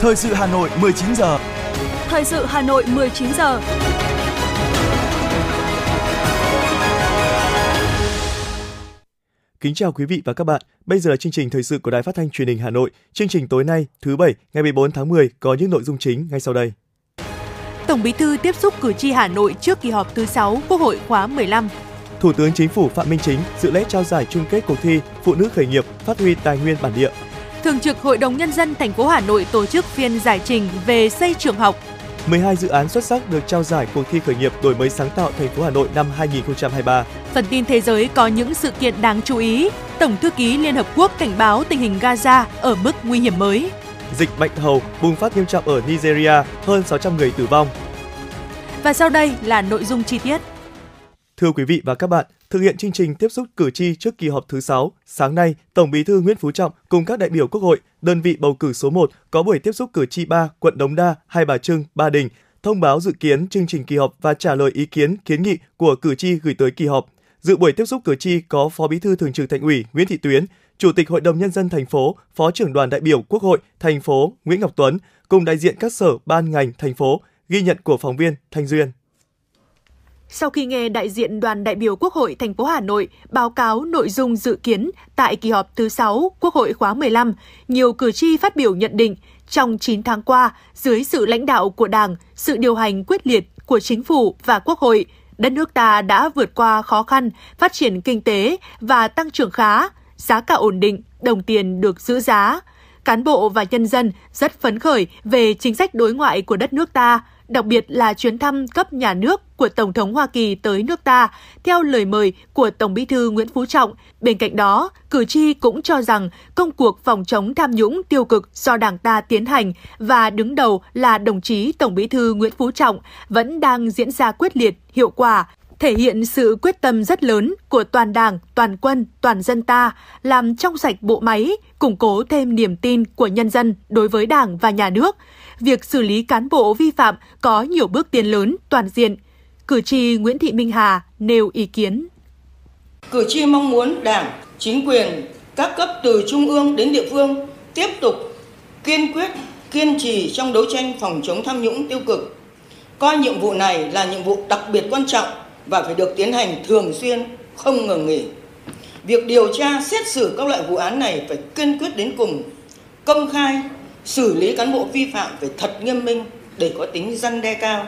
Thời sự Hà Nội 19 giờ. Thời sự Hà Nội 19 giờ. Kính chào quý vị và các bạn. Bây giờ là chương trình thời sự của Đài Phát thanh Truyền hình Hà Nội. Chương trình tối nay, thứ bảy, ngày 14 tháng 10 có những nội dung chính ngay sau đây. Tổng Bí thư tiếp xúc cử tri Hà Nội trước kỳ họp thứ 6 Quốc hội khóa 15. Thủ tướng Chính phủ Phạm Minh Chính dự lễ trao giải chung kết cuộc thi Phụ nữ khởi nghiệp phát huy tài nguyên bản địa. Thường trực Hội đồng nhân dân thành phố Hà Nội tổ chức phiên giải trình về xây trường học. 12 dự án xuất sắc được trao giải cuộc thi khởi nghiệp đổi mới sáng tạo thành phố Hà Nội năm 2023. Phần tin thế giới có những sự kiện đáng chú ý. Tổng thư ký Liên Hợp Quốc cảnh báo tình hình Gaza ở mức nguy hiểm mới. Dịch bệnh hầu bùng phát nghiêm trọng ở Nigeria, hơn 600 người tử vong. Và sau đây là nội dung chi tiết. Thưa quý vị và các bạn, thực hiện chương trình tiếp xúc cử tri trước kỳ họp thứ 6, sáng nay, Tổng Bí thư Nguyễn Phú Trọng cùng các đại biểu Quốc hội, đơn vị bầu cử số 1 có buổi tiếp xúc cử tri 3 quận Đống Đa, Hai Bà Trưng, Ba Đình, thông báo dự kiến chương trình kỳ họp và trả lời ý kiến, kiến nghị của cử tri gửi tới kỳ họp. Dự buổi tiếp xúc cử tri có Phó Bí thư Thường trực Thành ủy Nguyễn Thị Tuyến, Chủ tịch Hội đồng nhân dân thành phố, Phó trưởng đoàn đại biểu Quốc hội thành phố Nguyễn Ngọc Tuấn cùng đại diện các sở ban ngành thành phố, ghi nhận của phóng viên Thanh Duyên. Sau khi nghe đại diện đoàn đại biểu Quốc hội thành phố Hà Nội báo cáo nội dung dự kiến tại kỳ họp thứ 6 Quốc hội khóa 15, nhiều cử tri phát biểu nhận định trong 9 tháng qua, dưới sự lãnh đạo của Đảng, sự điều hành quyết liệt của chính phủ và Quốc hội, đất nước ta đã vượt qua khó khăn, phát triển kinh tế và tăng trưởng khá, giá cả ổn định, đồng tiền được giữ giá. Cán bộ và nhân dân rất phấn khởi về chính sách đối ngoại của đất nước ta, đặc biệt là chuyến thăm cấp nhà nước của Tổng thống Hoa Kỳ tới nước ta, theo lời mời của Tổng bí thư Nguyễn Phú Trọng. Bên cạnh đó, cử tri cũng cho rằng công cuộc phòng chống tham nhũng tiêu cực do Đảng ta tiến hành và đứng đầu là đồng chí Tổng bí thư Nguyễn Phú Trọng vẫn đang diễn ra quyết liệt, hiệu quả, thể hiện sự quyết tâm rất lớn của toàn Đảng, toàn quân, toàn dân ta, làm trong sạch bộ máy, củng cố thêm niềm tin của nhân dân đối với Đảng và nhà nước. Việc xử lý cán bộ vi phạm có nhiều bước tiến lớn, toàn diện. Cử tri Nguyễn Thị Minh Hà nêu ý kiến. Cử tri mong muốn Đảng, chính quyền, các cấp từ trung ương đến địa phương tiếp tục kiên quyết, kiên trì trong đấu tranh phòng chống tham nhũng tiêu cực. Coi nhiệm vụ này là nhiệm vụ đặc biệt quan trọng và phải được tiến hành thường xuyên, không ngừng nghỉ. Việc điều tra xét xử các loại vụ án này phải kiên quyết đến cùng, công khai, xử lý cán bộ vi phạm phải thật nghiêm minh để có tính răn đe cao.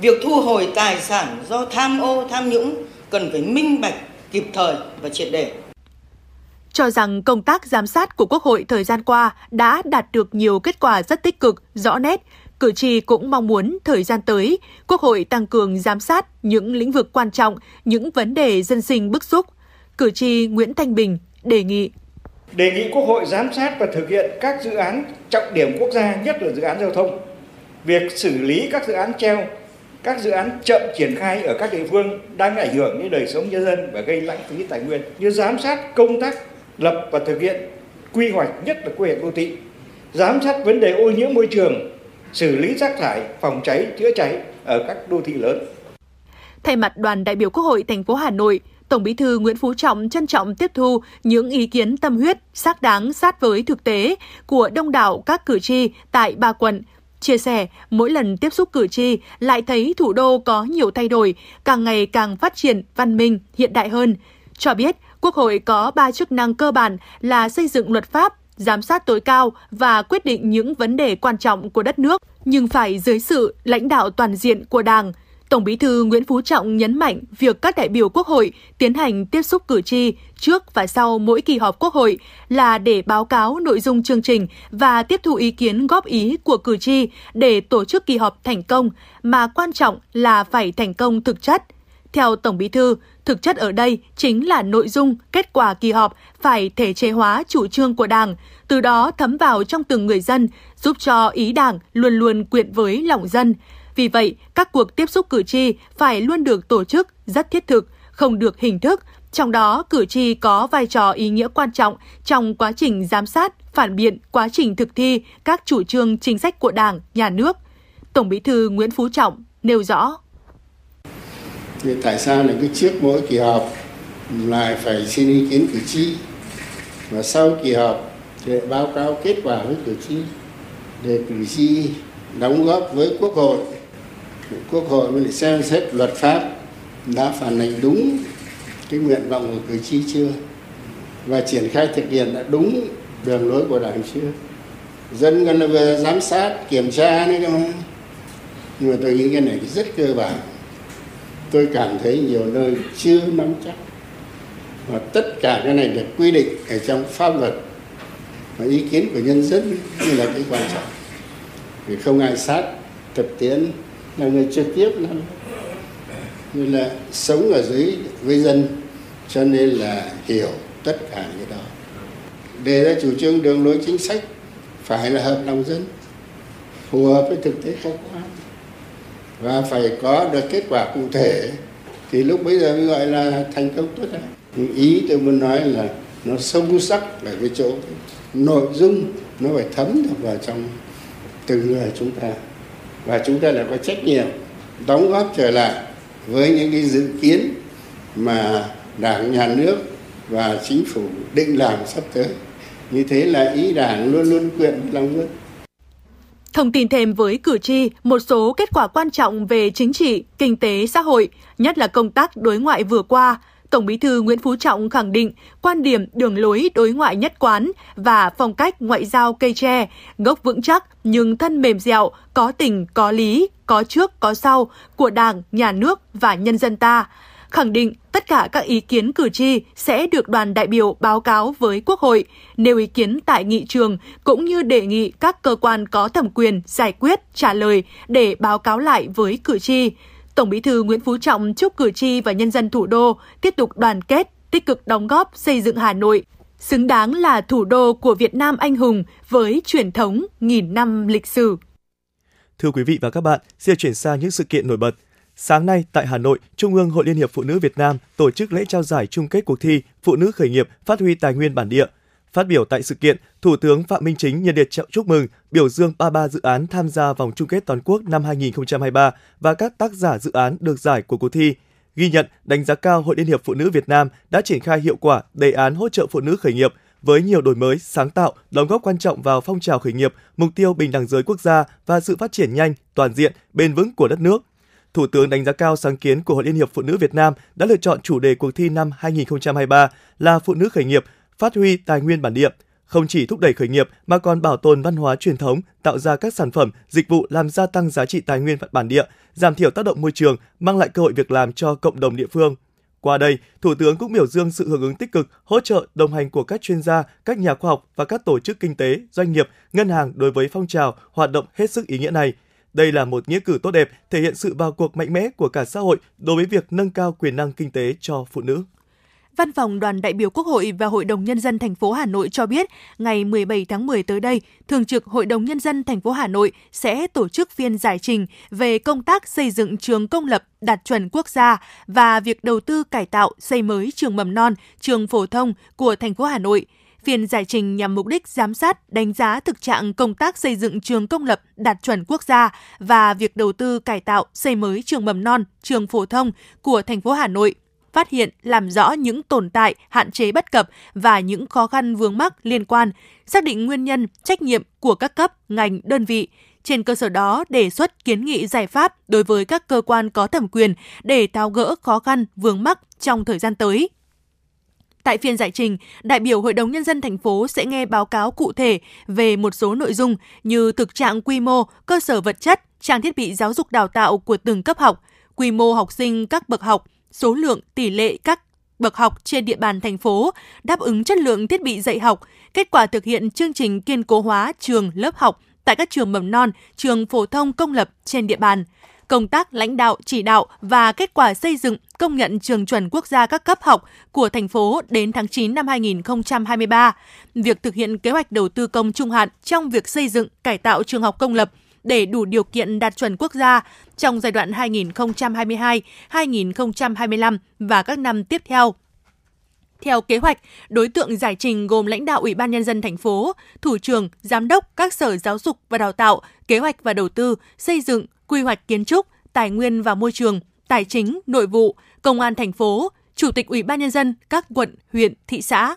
Việc thu hồi tài sản do tham ô, tham nhũng cần phải minh bạch, kịp thời và triệt để cho rằng công tác giám sát của Quốc hội thời gian qua đã đạt được nhiều kết quả rất tích cực, rõ nét, Cử tri cũng mong muốn thời gian tới, Quốc hội tăng cường giám sát những lĩnh vực quan trọng, những vấn đề dân sinh bức xúc. Cử tri Nguyễn Thanh Bình đề nghị đề nghị Quốc hội giám sát và thực hiện các dự án trọng điểm quốc gia, nhất là dự án giao thông. Việc xử lý các dự án treo, các dự án chậm triển khai ở các địa phương đang ảnh hưởng đến đời sống nhân dân và gây lãng phí tài nguyên. Như giám sát công tác lập và thực hiện quy hoạch, nhất là quy hoạch đô thị, giám sát vấn đề ô nhiễm môi trường, xử lý rác thải, phòng cháy, chữa cháy ở các đô thị lớn. Thay mặt đoàn đại biểu Quốc hội thành phố Hà Nội, Tổng Bí thư Nguyễn Phú Trọng trân trọng tiếp thu những ý kiến tâm huyết, xác đáng sát với thực tế của đông đảo các cử tri tại ba quận. Chia sẻ, mỗi lần tiếp xúc cử tri lại thấy thủ đô có nhiều thay đổi, càng ngày càng phát triển, văn minh, hiện đại hơn. Cho biết, Quốc hội có ba chức năng cơ bản là xây dựng luật pháp, giám sát tối cao và quyết định những vấn đề quan trọng của đất nước, nhưng phải dưới sự lãnh đạo toàn diện của Đảng. Tổng Bí thư Nguyễn Phú Trọng nhấn mạnh việc các đại biểu Quốc hội tiến hành tiếp xúc cử tri trước và sau mỗi kỳ họp Quốc hội là để báo cáo nội dung chương trình và tiếp thu ý kiến góp ý của cử tri để tổ chức kỳ họp thành công, mà quan trọng là phải thành công thực chất. Theo Tổng Bí thư, Thực chất ở đây chính là nội dung, kết quả kỳ họp phải thể chế hóa chủ trương của Đảng, từ đó thấm vào trong từng người dân, giúp cho ý Đảng luôn luôn quyện với lòng dân. Vì vậy, các cuộc tiếp xúc cử tri phải luôn được tổ chức rất thiết thực, không được hình thức, trong đó cử tri có vai trò ý nghĩa quan trọng trong quá trình giám sát, phản biện quá trình thực thi các chủ trương chính sách của Đảng, Nhà nước. Tổng Bí thư Nguyễn Phú Trọng nêu rõ. Thì tại sao lại cứ trước mỗi kỳ họp lại phải xin ý kiến cử tri? Và sau kỳ họp thì báo cáo kết quả với cử tri để cử tri đóng góp với quốc hội quốc hội mới xem xét luật pháp đã phản ánh đúng cái nguyện vọng của cử tri chưa? Và triển khai thực hiện đã đúng đường lối của đảng chưa? Dân gần về giám sát, kiểm tra nữa cơ mà. Nhưng mà tôi nghĩ cái này rất cơ bản. Tôi cảm thấy nhiều nơi chưa nắm chắc. Và tất cả cái này được quy định ở trong pháp luật và ý kiến của nhân dân như là cái quan trọng. Vì không ai sát thực tiễn là người trực tiếp lắm như là sống ở dưới với dân, cho nên là hiểu tất cả như đó. Đề ra chủ trương đường lối chính sách phải là hợp lòng dân, phù hợp với thực tế khách quan. Và phải có được kết quả cụ thể, thì lúc bây giờ mới gọi là thành công tốt đẹp. Ý tôi muốn nói là nó sâu sắc ở cái chỗ, nội dung nó phải thấm được vào trong từng người chúng ta và chúng ta lại có trách nhiệm đóng góp trở lại với những cái dự kiến mà đảng nhà nước và chính phủ định làm sắp tới. Như thế là ý đảng luôn luôn quyện lòng dân. Thông tin thêm với cử tri một số kết quả quan trọng về chính trị, kinh tế, xã hội, nhất là công tác đối ngoại vừa qua, Tổng Bí thư Nguyễn Phú Trọng khẳng định quan điểm đường lối đối ngoại nhất quán và phong cách ngoại giao cây tre, gốc vững chắc nhưng thân mềm dẻo, có tình, có lý, có trước, có sau của Đảng, Nhà nước và nhân dân ta khẳng định tất cả các ý kiến cử tri sẽ được đoàn đại biểu báo cáo với Quốc hội, nêu ý kiến tại nghị trường cũng như đề nghị các cơ quan có thẩm quyền giải quyết, trả lời để báo cáo lại với cử tri. Tổng Bí thư Nguyễn Phú Trọng chúc cử tri và nhân dân thủ đô tiếp tục đoàn kết, tích cực đóng góp xây dựng Hà Nội xứng đáng là thủ đô của Việt Nam anh hùng với truyền thống nghìn năm lịch sử. Thưa quý vị và các bạn, xin chuyển sang những sự kiện nổi bật. Sáng nay tại Hà Nội, Trung ương Hội Liên hiệp Phụ nữ Việt Nam tổ chức lễ trao giải chung kết cuộc thi Phụ nữ khởi nghiệp phát huy tài nguyên bản địa. Phát biểu tại sự kiện, Thủ tướng Phạm Minh Chính nhiệt liệt chúc mừng, biểu dương 33 dự án tham gia vòng chung kết toàn quốc năm 2023 và các tác giả dự án được giải của cuộc thi. Ghi nhận, đánh giá cao Hội Liên hiệp Phụ nữ Việt Nam đã triển khai hiệu quả đề án hỗ trợ phụ nữ khởi nghiệp với nhiều đổi mới, sáng tạo, đóng góp quan trọng vào phong trào khởi nghiệp, mục tiêu bình đẳng giới quốc gia và sự phát triển nhanh, toàn diện, bền vững của đất nước – Thủ tướng đánh giá cao sáng kiến của Hội Liên hiệp Phụ nữ Việt Nam đã lựa chọn chủ đề cuộc thi năm 2023 là Phụ nữ khởi nghiệp, phát huy tài nguyên bản địa, không chỉ thúc đẩy khởi nghiệp mà còn bảo tồn văn hóa truyền thống, tạo ra các sản phẩm, dịch vụ làm gia tăng giá trị tài nguyên bản địa, giảm thiểu tác động môi trường, mang lại cơ hội việc làm cho cộng đồng địa phương. Qua đây, Thủ tướng cũng biểu dương sự hưởng ứng tích cực, hỗ trợ, đồng hành của các chuyên gia, các nhà khoa học và các tổ chức kinh tế, doanh nghiệp, ngân hàng đối với phong trào hoạt động hết sức ý nghĩa này – đây là một nghĩa cử tốt đẹp, thể hiện sự vào cuộc mạnh mẽ của cả xã hội đối với việc nâng cao quyền năng kinh tế cho phụ nữ. Văn phòng đoàn đại biểu Quốc hội và Hội đồng nhân dân thành phố Hà Nội cho biết, ngày 17 tháng 10 tới đây, Thường trực Hội đồng nhân dân thành phố Hà Nội sẽ tổ chức phiên giải trình về công tác xây dựng trường công lập đạt chuẩn quốc gia và việc đầu tư cải tạo xây mới trường mầm non, trường phổ thông của thành phố Hà Nội. Phiên giải trình nhằm mục đích giám sát, đánh giá thực trạng công tác xây dựng trường công lập đạt chuẩn quốc gia và việc đầu tư cải tạo, xây mới trường mầm non, trường phổ thông của thành phố Hà Nội phát hiện, làm rõ những tồn tại, hạn chế bất cập và những khó khăn vướng mắc liên quan, xác định nguyên nhân, trách nhiệm của các cấp, ngành, đơn vị. Trên cơ sở đó, đề xuất kiến nghị giải pháp đối với các cơ quan có thẩm quyền để tháo gỡ khó khăn, vướng mắc trong thời gian tới. Tại phiên giải trình, đại biểu Hội đồng Nhân dân thành phố sẽ nghe báo cáo cụ thể về một số nội dung như thực trạng quy mô, cơ sở vật chất, trang thiết bị giáo dục đào tạo của từng cấp học, quy mô học sinh các bậc học, số lượng, tỷ lệ các bậc học trên địa bàn thành phố, đáp ứng chất lượng thiết bị dạy học, kết quả thực hiện chương trình kiên cố hóa trường lớp học tại các trường mầm non, trường phổ thông công lập trên địa bàn – công tác lãnh đạo, chỉ đạo và kết quả xây dựng công nhận trường chuẩn quốc gia các cấp học của thành phố đến tháng 9 năm 2023, việc thực hiện kế hoạch đầu tư công trung hạn trong việc xây dựng, cải tạo trường học công lập để đủ điều kiện đạt chuẩn quốc gia trong giai đoạn 2022-2025 và các năm tiếp theo. Theo kế hoạch, đối tượng giải trình gồm lãnh đạo Ủy ban nhân dân thành phố, thủ trưởng, giám đốc các sở giáo dục và đào tạo, kế hoạch và đầu tư, xây dựng, quy hoạch kiến trúc, tài nguyên và môi trường, tài chính, nội vụ, công an thành phố, chủ tịch Ủy ban nhân dân các quận, huyện, thị xã.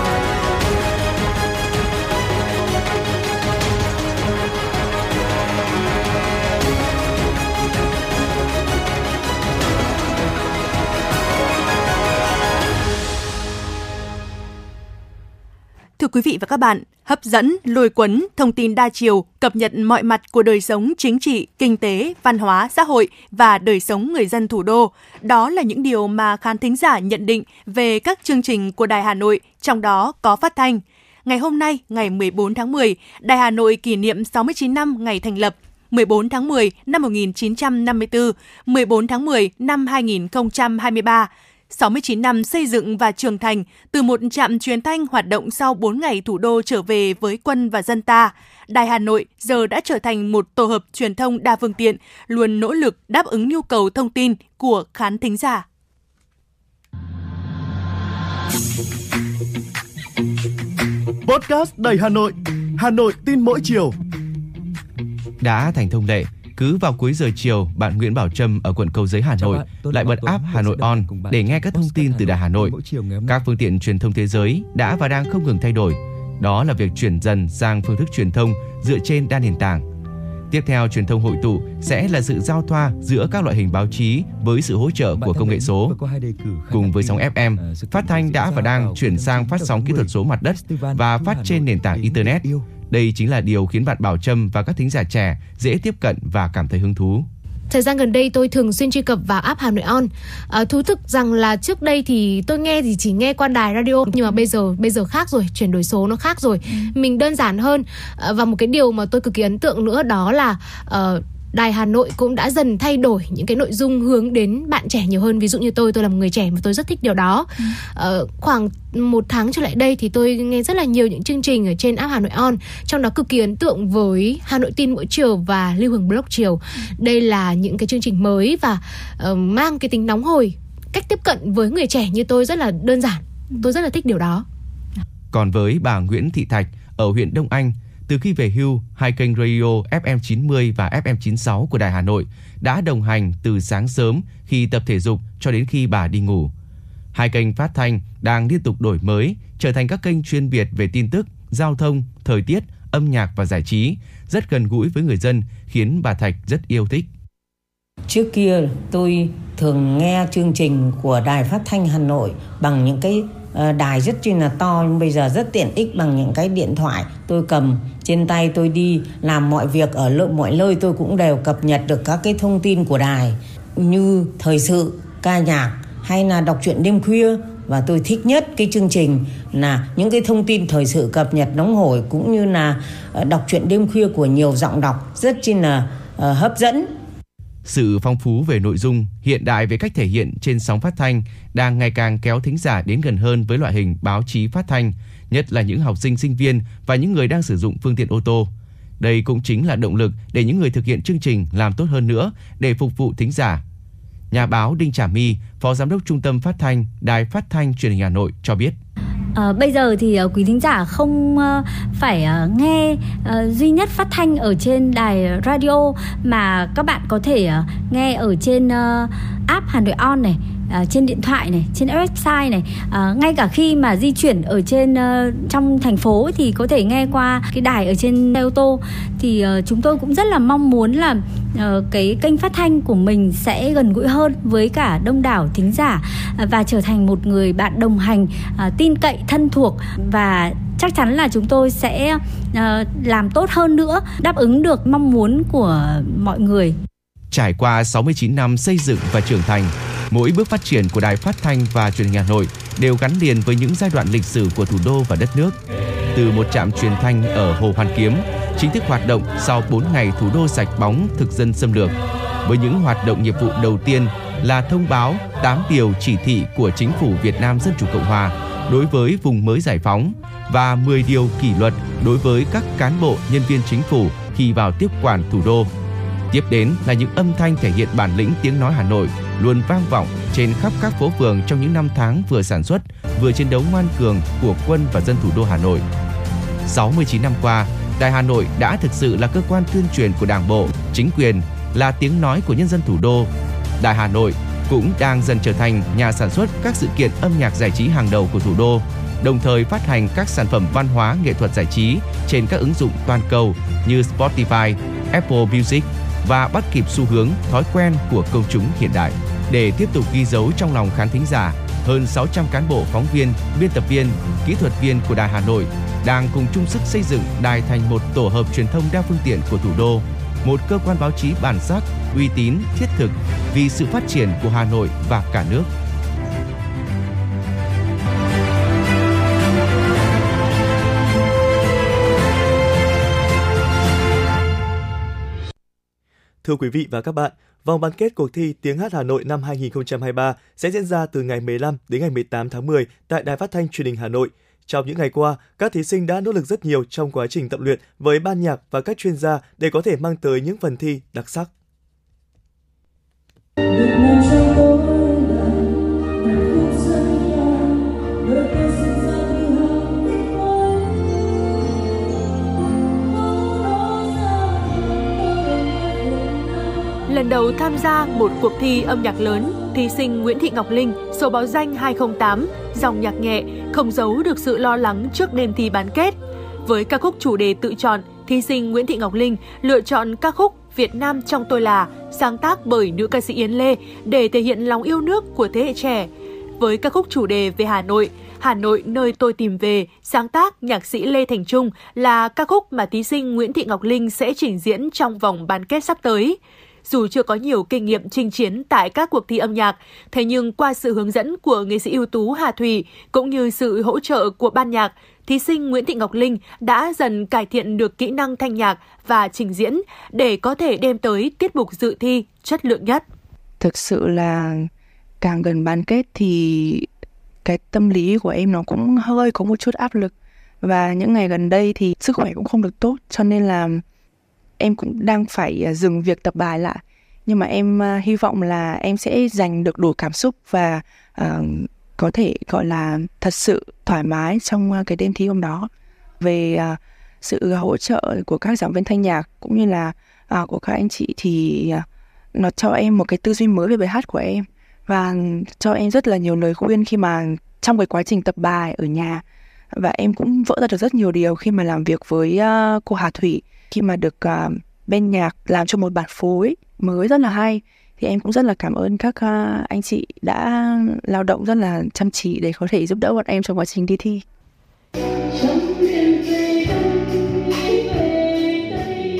Thưa quý vị và các bạn, hấp dẫn, lôi cuốn, thông tin đa chiều, cập nhật mọi mặt của đời sống chính trị, kinh tế, văn hóa, xã hội và đời sống người dân thủ đô. Đó là những điều mà khán thính giả nhận định về các chương trình của Đài Hà Nội, trong đó có phát thanh. Ngày hôm nay, ngày 14 tháng 10, Đài Hà Nội kỷ niệm 69 năm ngày thành lập 14 tháng 10 năm 1954, 14 tháng 10 năm 2023. 69 năm xây dựng và trưởng thành, từ một trạm truyền thanh hoạt động sau 4 ngày thủ đô trở về với quân và dân ta, Đài Hà Nội giờ đã trở thành một tổ hợp truyền thông đa phương tiện, luôn nỗ lực đáp ứng nhu cầu thông tin của khán thính giả. Podcast Đài Hà Nội, Hà Nội tin mỗi chiều. Đã thành thông lệ, cứ vào cuối giờ chiều, bạn Nguyễn Bảo Trâm ở quận Cầu Giấy Hà Nội lại bật app Hà Nội On để nghe các thông tin từ Đài Hà Nội. Các phương tiện truyền thông thế giới đã và đang không ngừng thay đổi. Đó là việc chuyển dần sang phương thức truyền thông dựa trên đa nền tảng. Tiếp theo, truyền thông hội tụ sẽ là sự giao thoa giữa các loại hình báo chí với sự hỗ trợ của công nghệ số. Cùng với sóng FM, phát thanh đã và đang chuyển sang phát sóng kỹ thuật số mặt đất và phát trên nền tảng Internet. Đây chính là điều khiến bạn Bảo Trâm và các thính giả trẻ dễ tiếp cận và cảm thấy hứng thú. Thời gian gần đây tôi thường xuyên truy cập vào app Hà Nội On. À, thú thực rằng là trước đây thì tôi nghe thì chỉ nghe qua đài radio nhưng mà bây giờ bây giờ khác rồi, chuyển đổi số nó khác rồi. Mình đơn giản hơn à, và một cái điều mà tôi cực kỳ ấn tượng nữa đó là uh, Đài Hà Nội cũng đã dần thay đổi những cái nội dung hướng đến bạn trẻ nhiều hơn ví dụ như tôi tôi là một người trẻ mà tôi rất thích điều đó ừ. ờ, khoảng một tháng trở lại đây thì tôi nghe rất là nhiều những chương trình ở trên app Hà Nội On trong đó cực kỳ ấn tượng với Hà Nội tin mỗi chiều và Lưu Hương Blog chiều ừ. đây là những cái chương trình mới và uh, mang cái tính nóng hồi cách tiếp cận với người trẻ như tôi rất là đơn giản ừ. tôi rất là thích điều đó còn với bà Nguyễn Thị Thạch ở huyện Đông Anh từ khi về hưu, hai kênh radio FM 90 và FM 96 của Đài Hà Nội đã đồng hành từ sáng sớm khi tập thể dục cho đến khi bà đi ngủ. Hai kênh phát thanh đang liên tục đổi mới, trở thành các kênh chuyên biệt về tin tức, giao thông, thời tiết, âm nhạc và giải trí, rất gần gũi với người dân, khiến bà Thạch rất yêu thích. Trước kia tôi thường nghe chương trình của Đài Phát thanh Hà Nội bằng những cái Ờ, đài rất chi là to nhưng bây giờ rất tiện ích bằng những cái điện thoại tôi cầm trên tay tôi đi làm mọi việc ở lợi mọi nơi tôi cũng đều cập nhật được các cái thông tin của đài. Như thời sự ca nhạc hay là đọc truyện đêm khuya. Và tôi thích nhất cái chương trình là những cái thông tin thời sự cập nhật nóng hổi cũng như là ờ, đọc truyện đêm khuya của nhiều giọng đọc. Rất chi là uh, hấp dẫn sự phong phú về nội dung, hiện đại về cách thể hiện trên sóng phát thanh đang ngày càng kéo thính giả đến gần hơn với loại hình báo chí phát thanh, nhất là những học sinh sinh viên và những người đang sử dụng phương tiện ô tô. Đây cũng chính là động lực để những người thực hiện chương trình làm tốt hơn nữa để phục vụ thính giả. Nhà báo Đinh Trà My, Phó Giám đốc Trung tâm Phát thanh Đài Phát thanh Truyền hình Hà Nội cho biết. À, bây giờ thì uh, quý thính giả không uh, phải uh, nghe uh, duy nhất phát thanh ở trên đài radio mà các bạn có thể uh, nghe ở trên uh, app Hà Nội On này uh, trên điện thoại này trên website này. Uh, ngay cả khi mà di chuyển ở trên uh, trong thành phố thì có thể nghe qua cái đài ở trên xe ô tô. Thì uh, chúng tôi cũng rất là mong muốn là uh, cái kênh phát thanh của mình sẽ gần gũi hơn với cả đông đảo thính giả uh, và trở thành một người bạn đồng hành uh, tin cậy thân thuộc. Và chắc chắn là chúng tôi sẽ uh, làm tốt hơn nữa đáp ứng được mong muốn của mọi người. Trải qua 69 năm xây dựng và trưởng thành, mỗi bước phát triển của Đài Phát thanh và Truyền hình Hà Nội đều gắn liền với những giai đoạn lịch sử của thủ đô và đất nước. Từ một trạm truyền thanh ở Hồ Hoàn Kiếm, chính thức hoạt động sau 4 ngày thủ đô sạch bóng thực dân xâm lược. Với những hoạt động nghiệp vụ đầu tiên là thông báo 8 điều chỉ thị của chính phủ Việt Nam Dân Chủ Cộng Hòa đối với vùng mới giải phóng và 10 điều kỷ luật đối với các cán bộ nhân viên chính phủ khi vào tiếp quản thủ đô Tiếp đến là những âm thanh thể hiện bản lĩnh tiếng nói Hà Nội luôn vang vọng trên khắp các phố phường trong những năm tháng vừa sản xuất, vừa chiến đấu ngoan cường của quân và dân thủ đô Hà Nội. 69 năm qua, Đài Hà Nội đã thực sự là cơ quan tuyên truyền của Đảng bộ, chính quyền, là tiếng nói của nhân dân thủ đô. Đài Hà Nội cũng đang dần trở thành nhà sản xuất các sự kiện âm nhạc giải trí hàng đầu của thủ đô, đồng thời phát hành các sản phẩm văn hóa nghệ thuật giải trí trên các ứng dụng toàn cầu như Spotify, Apple Music và bắt kịp xu hướng thói quen của công chúng hiện đại. Để tiếp tục ghi dấu trong lòng khán thính giả, hơn 600 cán bộ phóng viên, biên tập viên, kỹ thuật viên của Đài Hà Nội đang cùng chung sức xây dựng đài thành một tổ hợp truyền thông đa phương tiện của thủ đô, một cơ quan báo chí bản sắc, uy tín, thiết thực vì sự phát triển của Hà Nội và cả nước. Thưa quý vị và các bạn, vòng bán kết cuộc thi Tiếng hát Hà Nội năm 2023 sẽ diễn ra từ ngày 15 đến ngày 18 tháng 10 tại Đài Phát thanh Truyền hình Hà Nội. Trong những ngày qua, các thí sinh đã nỗ lực rất nhiều trong quá trình tập luyện với ban nhạc và các chuyên gia để có thể mang tới những phần thi đặc sắc. Lần đầu tham gia một cuộc thi âm nhạc lớn, thí sinh Nguyễn Thị Ngọc Linh, số báo danh 208, dòng nhạc nhẹ, không giấu được sự lo lắng trước đêm thi bán kết. Với ca khúc chủ đề tự chọn, thí sinh Nguyễn Thị Ngọc Linh lựa chọn ca khúc Việt Nam trong tôi là, sáng tác bởi nữ ca sĩ Yến Lê để thể hiện lòng yêu nước của thế hệ trẻ. Với ca khúc chủ đề về Hà Nội, Hà Nội nơi tôi tìm về, sáng tác nhạc sĩ Lê Thành Trung là ca khúc mà thí sinh Nguyễn Thị Ngọc Linh sẽ trình diễn trong vòng bán kết sắp tới. Dù chưa có nhiều kinh nghiệm chinh chiến tại các cuộc thi âm nhạc, thế nhưng qua sự hướng dẫn của nghệ sĩ ưu tú Hà Thủy cũng như sự hỗ trợ của ban nhạc, thí sinh Nguyễn Thị Ngọc Linh đã dần cải thiện được kỹ năng thanh nhạc và trình diễn để có thể đem tới tiết mục dự thi chất lượng nhất. Thực sự là càng gần bán kết thì cái tâm lý của em nó cũng hơi có một chút áp lực và những ngày gần đây thì sức khỏe cũng không được tốt cho nên là em cũng đang phải à, dừng việc tập bài lại. Nhưng mà em à, hy vọng là em sẽ dành được đủ cảm xúc và uh, có thể gọi là thật sự thoải mái trong cái đêm thi hôm đó. Về uh, sự hỗ trợ của các giảng viên thanh nhạc cũng như là uh, của các anh chị thì uh, nó cho em một cái tư duy mới về bài hát của em. Và cho em rất là nhiều lời khuyên khi mà trong cái quá trình tập bài ở nhà. Và em cũng vỡ ra được rất nhiều điều khi mà làm việc với uh, cô Hà Thủy khi mà được uh, bên nhạc làm cho một bản phối mới rất là hay thì em cũng rất là cảm ơn các uh, anh chị đã lao động rất là chăm chỉ để có thể giúp đỡ bọn em trong quá trình đi thi.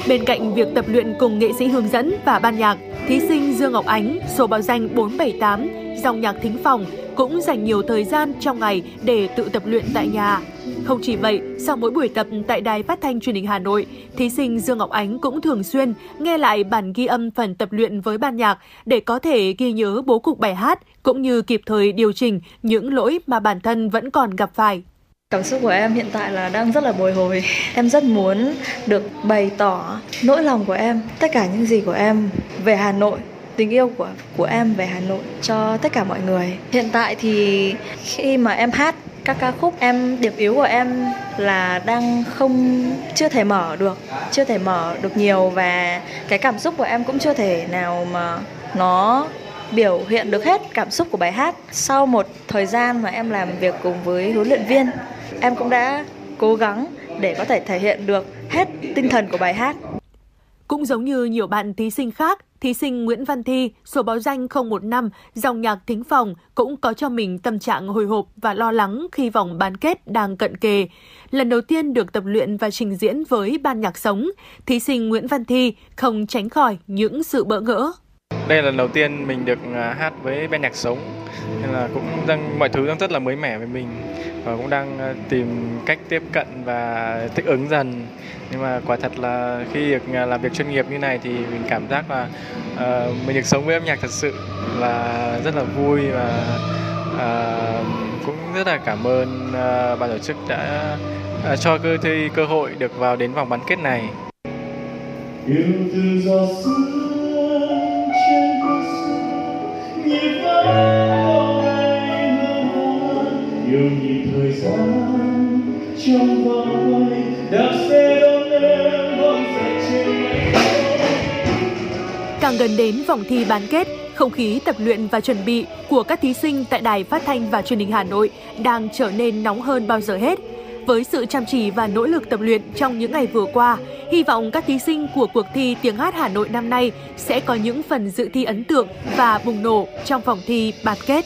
Bên cạnh việc tập luyện cùng nghệ sĩ hướng dẫn và ban nhạc, thí sinh Dương Ngọc Ánh, số báo danh 478, dòng nhạc thính phòng cũng dành nhiều thời gian trong ngày để tự tập luyện tại nhà. Không chỉ vậy, sau mỗi buổi tập tại Đài Phát thanh Truyền hình Hà Nội, thí sinh Dương Ngọc Ánh cũng thường xuyên nghe lại bản ghi âm phần tập luyện với ban nhạc để có thể ghi nhớ bố cục bài hát cũng như kịp thời điều chỉnh những lỗi mà bản thân vẫn còn gặp phải. Cảm xúc của em hiện tại là đang rất là bồi hồi. Em rất muốn được bày tỏ nỗi lòng của em, tất cả những gì của em về Hà Nội, tình yêu của của em về Hà Nội cho tất cả mọi người. Hiện tại thì khi mà em hát các ca khúc em, điểm yếu của em là đang không, chưa thể mở được, chưa thể mở được nhiều và cái cảm xúc của em cũng chưa thể nào mà nó biểu hiện được hết cảm xúc của bài hát. Sau một thời gian mà em làm việc cùng với huấn luyện viên, em cũng đã cố gắng để có thể thể hiện được hết tinh thần của bài hát. Cũng giống như nhiều bạn thí sinh khác thí sinh Nguyễn Văn Thi, số báo danh 015, dòng nhạc thính phòng cũng có cho mình tâm trạng hồi hộp và lo lắng khi vòng bán kết đang cận kề. Lần đầu tiên được tập luyện và trình diễn với ban nhạc sống, thí sinh Nguyễn Văn Thi không tránh khỏi những sự bỡ ngỡ. Đây là lần đầu tiên mình được à, hát với ban nhạc sống, nên là cũng đang mọi thứ đang rất là mới mẻ với mình. Và cũng đang à, tìm cách tiếp cận và thích ứng dần. Nhưng mà quả thật là khi được à, làm việc chuyên nghiệp như này thì mình cảm giác là uh, mình được sống với âm nhạc thật sự là rất là vui và uh, cũng rất là cảm ơn uh, ban tổ chức đã uh, cho cơ thi cơ hội được vào đến vòng bán kết này. Yêu từ giọt sương Càng gần đến vòng thi bán kết, không khí tập luyện và chuẩn bị của các thí sinh tại Đài Phát thanh và Truyền hình Hà Nội đang trở nên nóng hơn bao giờ hết. Với sự chăm chỉ và nỗ lực tập luyện trong những ngày vừa qua, hy vọng các thí sinh của cuộc thi tiếng hát Hà Nội năm nay sẽ có những phần dự thi ấn tượng và bùng nổ trong vòng thi bán kết.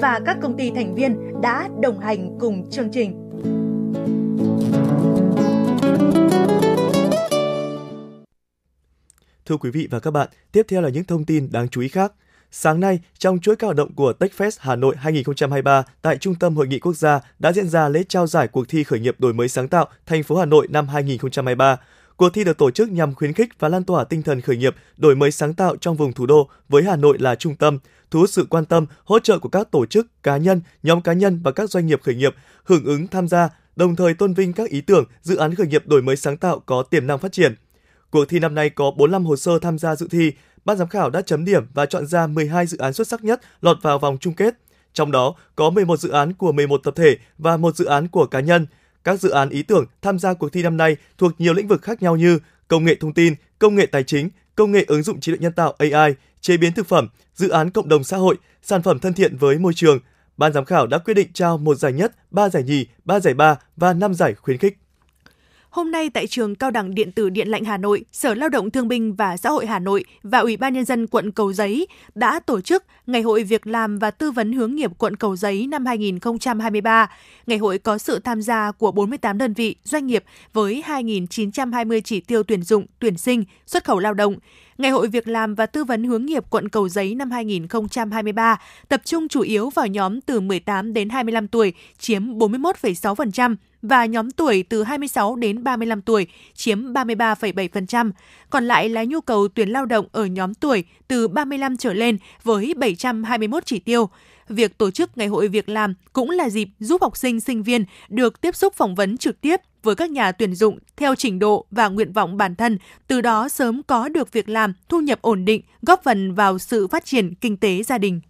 và các công ty thành viên đã đồng hành cùng chương trình. Thưa quý vị và các bạn, tiếp theo là những thông tin đáng chú ý khác. Sáng nay, trong chuỗi các hoạt động của TechFest Hà Nội 2023 tại Trung tâm Hội nghị Quốc gia đã diễn ra lễ trao giải cuộc thi khởi nghiệp đổi mới sáng tạo thành phố Hà Nội năm 2023. Cuộc thi được tổ chức nhằm khuyến khích và lan tỏa tinh thần khởi nghiệp, đổi mới sáng tạo trong vùng thủ đô với Hà Nội là trung tâm, thu hút sự quan tâm, hỗ trợ của các tổ chức, cá nhân, nhóm cá nhân và các doanh nghiệp khởi nghiệp hưởng ứng tham gia, đồng thời tôn vinh các ý tưởng, dự án khởi nghiệp đổi mới sáng tạo có tiềm năng phát triển. Cuộc thi năm nay có 45 hồ sơ tham gia dự thi, ban giám khảo đã chấm điểm và chọn ra 12 dự án xuất sắc nhất lọt vào vòng chung kết. Trong đó có 11 dự án của 11 tập thể và một dự án của cá nhân. Các dự án ý tưởng tham gia cuộc thi năm nay thuộc nhiều lĩnh vực khác nhau như công nghệ thông tin, công nghệ tài chính, công nghệ ứng dụng trí tuệ nhân tạo AI, chế biến thực phẩm, dự án cộng đồng xã hội, sản phẩm thân thiện với môi trường. Ban giám khảo đã quyết định trao một giải nhất, ba giải nhì, ba giải ba và năm giải khuyến khích. Hôm nay tại trường Cao đẳng Điện tử Điện lạnh Hà Nội, Sở Lao động Thương binh và Xã hội Hà Nội và Ủy ban Nhân dân quận Cầu Giấy đã tổ chức Ngày hội Việc làm và Tư vấn hướng nghiệp quận Cầu Giấy năm 2023. Ngày hội có sự tham gia của 48 đơn vị, doanh nghiệp với 2.920 chỉ tiêu tuyển dụng, tuyển sinh, xuất khẩu lao động. Ngày hội Việc làm và Tư vấn hướng nghiệp quận Cầu Giấy năm 2023 tập trung chủ yếu vào nhóm từ 18 đến 25 tuổi, chiếm 41,6%, và nhóm tuổi từ 26 đến 35 tuổi chiếm 33,7%, còn lại là nhu cầu tuyển lao động ở nhóm tuổi từ 35 trở lên với 721 chỉ tiêu. Việc tổ chức Ngày hội Việc làm cũng là dịp giúp học sinh, sinh viên được tiếp xúc phỏng vấn trực tiếp với các nhà tuyển dụng theo trình độ và nguyện vọng bản thân, từ đó sớm có được việc làm, thu nhập ổn định, góp phần vào sự phát triển kinh tế gia đình.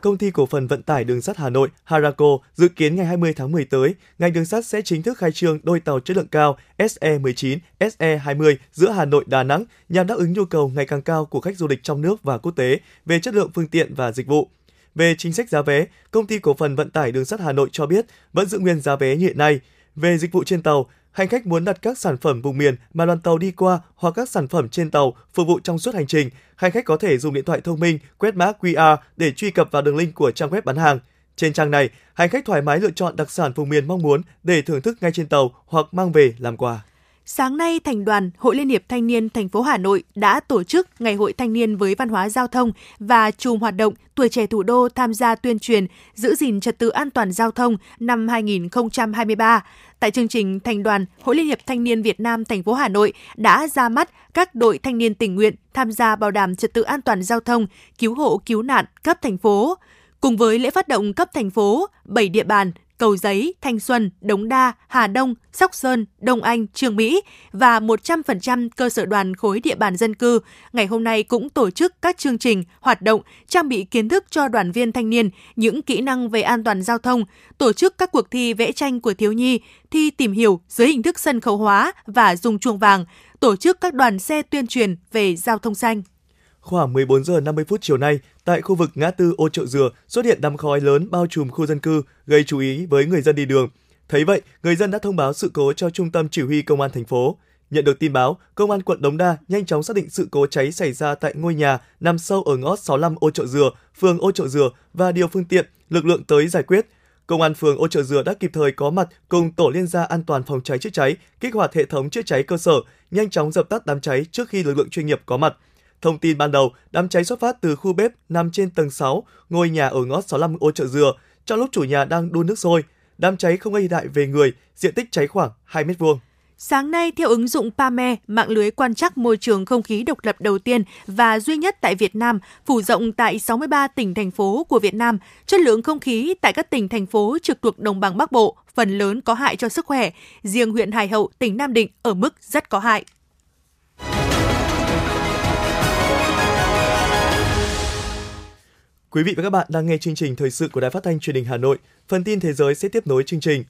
Công ty cổ phần vận tải đường sắt Hà Nội Harako dự kiến ngày 20 tháng 10 tới, ngành đường sắt sẽ chính thức khai trương đôi tàu chất lượng cao SE19, SE20 giữa Hà Nội Đà Nẵng nhằm đáp ứng nhu cầu ngày càng cao của khách du lịch trong nước và quốc tế về chất lượng phương tiện và dịch vụ. Về chính sách giá vé, công ty cổ phần vận tải đường sắt Hà Nội cho biết vẫn giữ nguyên giá vé như hiện nay. Về dịch vụ trên tàu, hành khách muốn đặt các sản phẩm vùng miền mà đoàn tàu đi qua hoặc các sản phẩm trên tàu phục vụ trong suốt hành trình, hành khách có thể dùng điện thoại thông minh quét mã QR để truy cập vào đường link của trang web bán hàng. Trên trang này, hành khách thoải mái lựa chọn đặc sản vùng miền mong muốn để thưởng thức ngay trên tàu hoặc mang về làm quà. Sáng nay, Thành đoàn Hội Liên hiệp Thanh niên thành phố Hà Nội đã tổ chức Ngày hội Thanh niên với văn hóa giao thông và chùm hoạt động Tuổi trẻ thủ đô tham gia tuyên truyền giữ gìn trật tự an toàn giao thông năm 2023. Tại chương trình, Thành đoàn Hội Liên hiệp Thanh niên Việt Nam thành phố Hà Nội đã ra mắt các đội thanh niên tình nguyện tham gia bảo đảm trật tự an toàn giao thông, cứu hộ cứu nạn cấp thành phố. Cùng với lễ phát động cấp thành phố, 7 địa bàn Cầu Giấy, Thanh Xuân, Đống Đa, Hà Đông, Sóc Sơn, Đông Anh, Trường Mỹ và 100% cơ sở đoàn khối địa bàn dân cư, ngày hôm nay cũng tổ chức các chương trình, hoạt động, trang bị kiến thức cho đoàn viên thanh niên, những kỹ năng về an toàn giao thông, tổ chức các cuộc thi vẽ tranh của thiếu nhi, thi tìm hiểu dưới hình thức sân khấu hóa và dùng chuông vàng, tổ chức các đoàn xe tuyên truyền về giao thông xanh khoảng 14 giờ 50 phút chiều nay, tại khu vực ngã tư ô chợ dừa xuất hiện đám khói lớn bao trùm khu dân cư, gây chú ý với người dân đi đường. Thấy vậy, người dân đã thông báo sự cố cho trung tâm chỉ huy công an thành phố. Nhận được tin báo, công an quận Đống Đa nhanh chóng xác định sự cố cháy xảy ra tại ngôi nhà nằm sâu ở ngõ 65 ô chợ dừa, phường ô chợ dừa và điều phương tiện, lực lượng tới giải quyết. Công an phường Ô Trợ Dừa đã kịp thời có mặt cùng tổ liên gia an toàn phòng cháy chữa cháy, kích hoạt hệ thống chữa cháy cơ sở, nhanh chóng dập tắt đám cháy trước khi lực lượng chuyên nghiệp có mặt. Thông tin ban đầu, đám cháy xuất phát từ khu bếp nằm trên tầng 6, ngôi nhà ở ngõ 65 Ô Trợ Dừa. Trong lúc chủ nhà đang đun nước sôi, đám cháy không gây hại về người, diện tích cháy khoảng 2 m vuông. Sáng nay, theo ứng dụng PAME, mạng lưới quan trắc môi trường không khí độc lập đầu tiên và duy nhất tại Việt Nam, phủ rộng tại 63 tỉnh thành phố của Việt Nam, chất lượng không khí tại các tỉnh thành phố trực thuộc đồng bằng Bắc Bộ phần lớn có hại cho sức khỏe, riêng huyện Hải Hậu, tỉnh Nam Định ở mức rất có hại. Quý vị và các bạn đang nghe chương trình thời sự của Đài Phát thanh Truyền hình Hà Nội. Phần tin thế giới sẽ tiếp nối chương trình.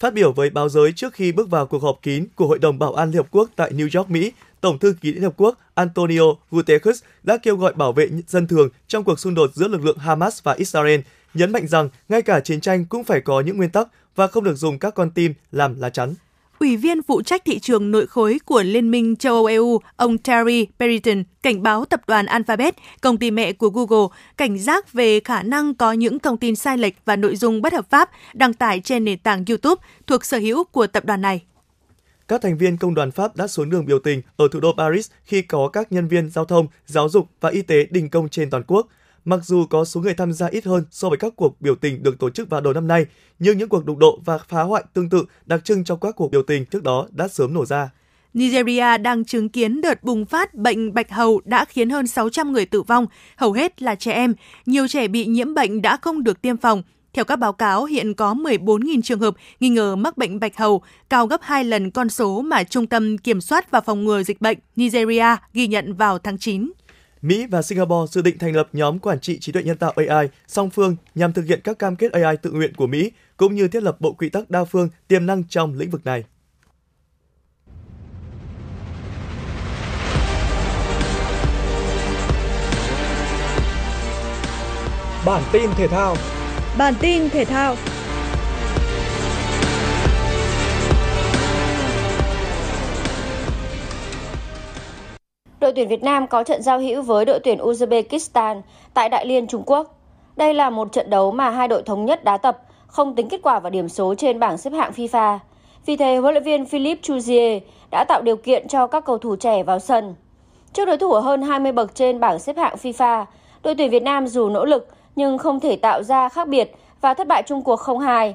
Phát biểu với báo giới trước khi bước vào cuộc họp kín của Hội đồng Bảo an Liên Hợp Quốc tại New York, Mỹ, Tổng thư ký Liên Hợp Quốc Antonio Guterres đã kêu gọi bảo vệ dân thường trong cuộc xung đột giữa lực lượng Hamas và Israel, nhấn mạnh rằng ngay cả chiến tranh cũng phải có những nguyên tắc và không được dùng các con tim làm lá chắn. Ủy viên phụ trách thị trường nội khối của Liên minh châu Âu EU, ông Terry Periton, cảnh báo tập đoàn Alphabet, công ty mẹ của Google, cảnh giác về khả năng có những thông tin sai lệch và nội dung bất hợp pháp đăng tải trên nền tảng YouTube thuộc sở hữu của tập đoàn này. Các thành viên công đoàn Pháp đã xuống đường biểu tình ở thủ đô Paris khi có các nhân viên giao thông, giáo dục và y tế đình công trên toàn quốc – Mặc dù có số người tham gia ít hơn so với các cuộc biểu tình được tổ chức vào đầu năm nay, nhưng những cuộc đụng độ và phá hoại tương tự đặc trưng trong các cuộc biểu tình trước đó đã sớm nổ ra. Nigeria đang chứng kiến đợt bùng phát bệnh bạch hầu đã khiến hơn 600 người tử vong, hầu hết là trẻ em. Nhiều trẻ bị nhiễm bệnh đã không được tiêm phòng. Theo các báo cáo, hiện có 14.000 trường hợp nghi ngờ mắc bệnh bạch hầu, cao gấp 2 lần con số mà Trung tâm Kiểm soát và Phòng ngừa Dịch bệnh Nigeria ghi nhận vào tháng 9. Mỹ và Singapore dự định thành lập nhóm quản trị trí tuệ nhân tạo AI song phương nhằm thực hiện các cam kết AI tự nguyện của Mỹ, cũng như thiết lập bộ quy tắc đa phương tiềm năng trong lĩnh vực này. Bản tin thể thao Bản tin thể thao đội tuyển Việt Nam có trận giao hữu với đội tuyển Uzbekistan tại Đại Liên, Trung Quốc. Đây là một trận đấu mà hai đội thống nhất đá tập, không tính kết quả và điểm số trên bảng xếp hạng FIFA. Vì thế, huấn luyện viên Philippe Chuzier đã tạo điều kiện cho các cầu thủ trẻ vào sân. Trước đối thủ ở hơn 20 bậc trên bảng xếp hạng FIFA, đội tuyển Việt Nam dù nỗ lực nhưng không thể tạo ra khác biệt và thất bại chung cuộc 0-2.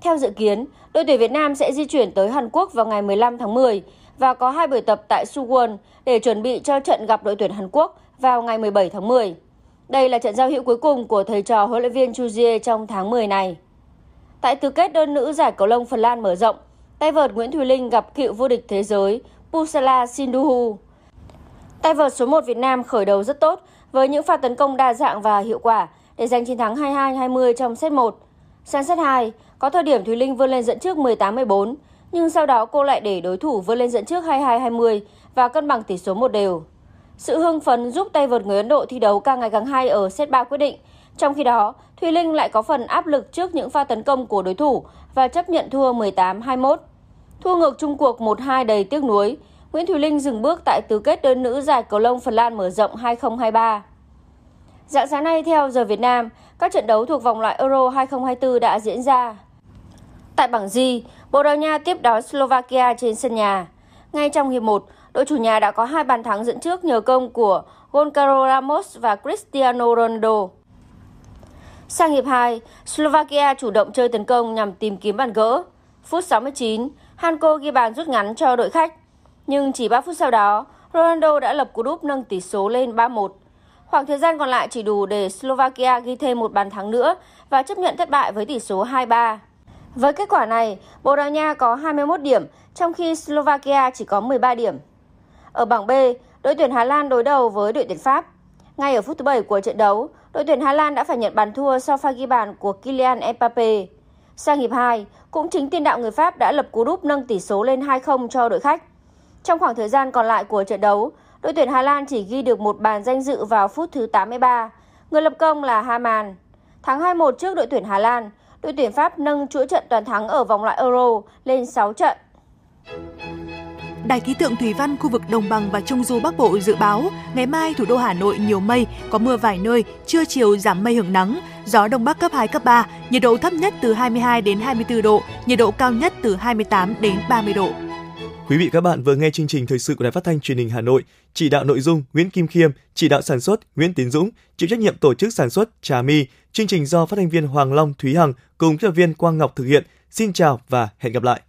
Theo dự kiến, đội tuyển Việt Nam sẽ di chuyển tới Hàn Quốc vào ngày 15 tháng 10 và có hai buổi tập tại Suwon để chuẩn bị cho trận gặp đội tuyển Hàn Quốc vào ngày 17 tháng 10. Đây là trận giao hữu cuối cùng của thầy trò huấn luyện viên Chu Jie trong tháng 10 này. Tại tứ kết đơn nữ giải cầu lông Phần Lan mở rộng, tay vợt Nguyễn Thùy Linh gặp cựu vô địch thế giới Pusala Sinduhu. Tay vợt số 1 Việt Nam khởi đầu rất tốt với những pha tấn công đa dạng và hiệu quả để giành chiến thắng 22-20 trong set 1. Sang set 2, có thời điểm Thùy Linh vươn lên dẫn trước 18-14, nhưng sau đó cô lại để đối thủ vươn lên dẫn trước 22-20 và cân bằng tỷ số một đều. Sự hưng phấn giúp tay vợt người Ấn Độ thi đấu càng ngày càng hay ở set 3 quyết định. Trong khi đó, Thùy Linh lại có phần áp lực trước những pha tấn công của đối thủ và chấp nhận thua 18-21. Thua ngược chung cuộc 1-2 đầy tiếc nuối, Nguyễn Thùy Linh dừng bước tại tứ kết đơn nữ giải cầu lông Phần Lan mở rộng 2023. Dạng sáng nay theo giờ Việt Nam, các trận đấu thuộc vòng loại Euro 2024 đã diễn ra. Tại bảng G, Bồ Đào Nha tiếp đón Slovakia trên sân nhà. Ngay trong hiệp 1, đội chủ nhà đã có hai bàn thắng dẫn trước nhờ công của Goncalo Ramos và Cristiano Ronaldo. Sang hiệp 2, Slovakia chủ động chơi tấn công nhằm tìm kiếm bàn gỡ. Phút 69, Hanko ghi bàn rút ngắn cho đội khách. Nhưng chỉ 3 phút sau đó, Ronaldo đã lập cú đúp nâng tỷ số lên 3-1. Khoảng thời gian còn lại chỉ đủ để Slovakia ghi thêm một bàn thắng nữa và chấp nhận thất bại với tỷ số 2-3. Với kết quả này, Bồ Đào Nha có 21 điểm, trong khi Slovakia chỉ có 13 điểm. Ở bảng B, đội tuyển Hà Lan đối đầu với đội tuyển Pháp. Ngay ở phút thứ 7 của trận đấu, đội tuyển Hà Lan đã phải nhận bàn thua sau pha ghi bàn của Kylian Mbappe. Sang hiệp 2, cũng chính tiền đạo người Pháp đã lập cú đúp nâng tỷ số lên 2-0 cho đội khách. Trong khoảng thời gian còn lại của trận đấu, đội tuyển Hà Lan chỉ ghi được một bàn danh dự vào phút thứ 83. Người lập công là Haman. Thắng 2-1 trước đội tuyển Hà Lan, đội tuyển Pháp nâng chuỗi trận toàn thắng ở vòng loại Euro lên 6 trận. Đài khí tượng thủy văn khu vực đồng bằng và trung du Bắc Bộ dự báo ngày mai thủ đô Hà Nội nhiều mây, có mưa vài nơi, trưa chiều giảm mây hưởng nắng, gió đông bắc cấp 2 cấp 3, nhiệt độ thấp nhất từ 22 đến 24 độ, nhiệt độ cao nhất từ 28 đến 30 độ. Quý vị các bạn vừa nghe chương trình thời sự của Đài Phát thanh Truyền hình Hà Nội, chỉ đạo nội dung Nguyễn Kim Khiêm, chỉ đạo sản xuất Nguyễn Tiến Dũng, chịu trách nhiệm tổ chức sản xuất Trà My. Chương trình do phát thanh viên Hoàng Long, Thúy Hằng cùng kỹ thuật viên Quang Ngọc thực hiện. Xin chào và hẹn gặp lại.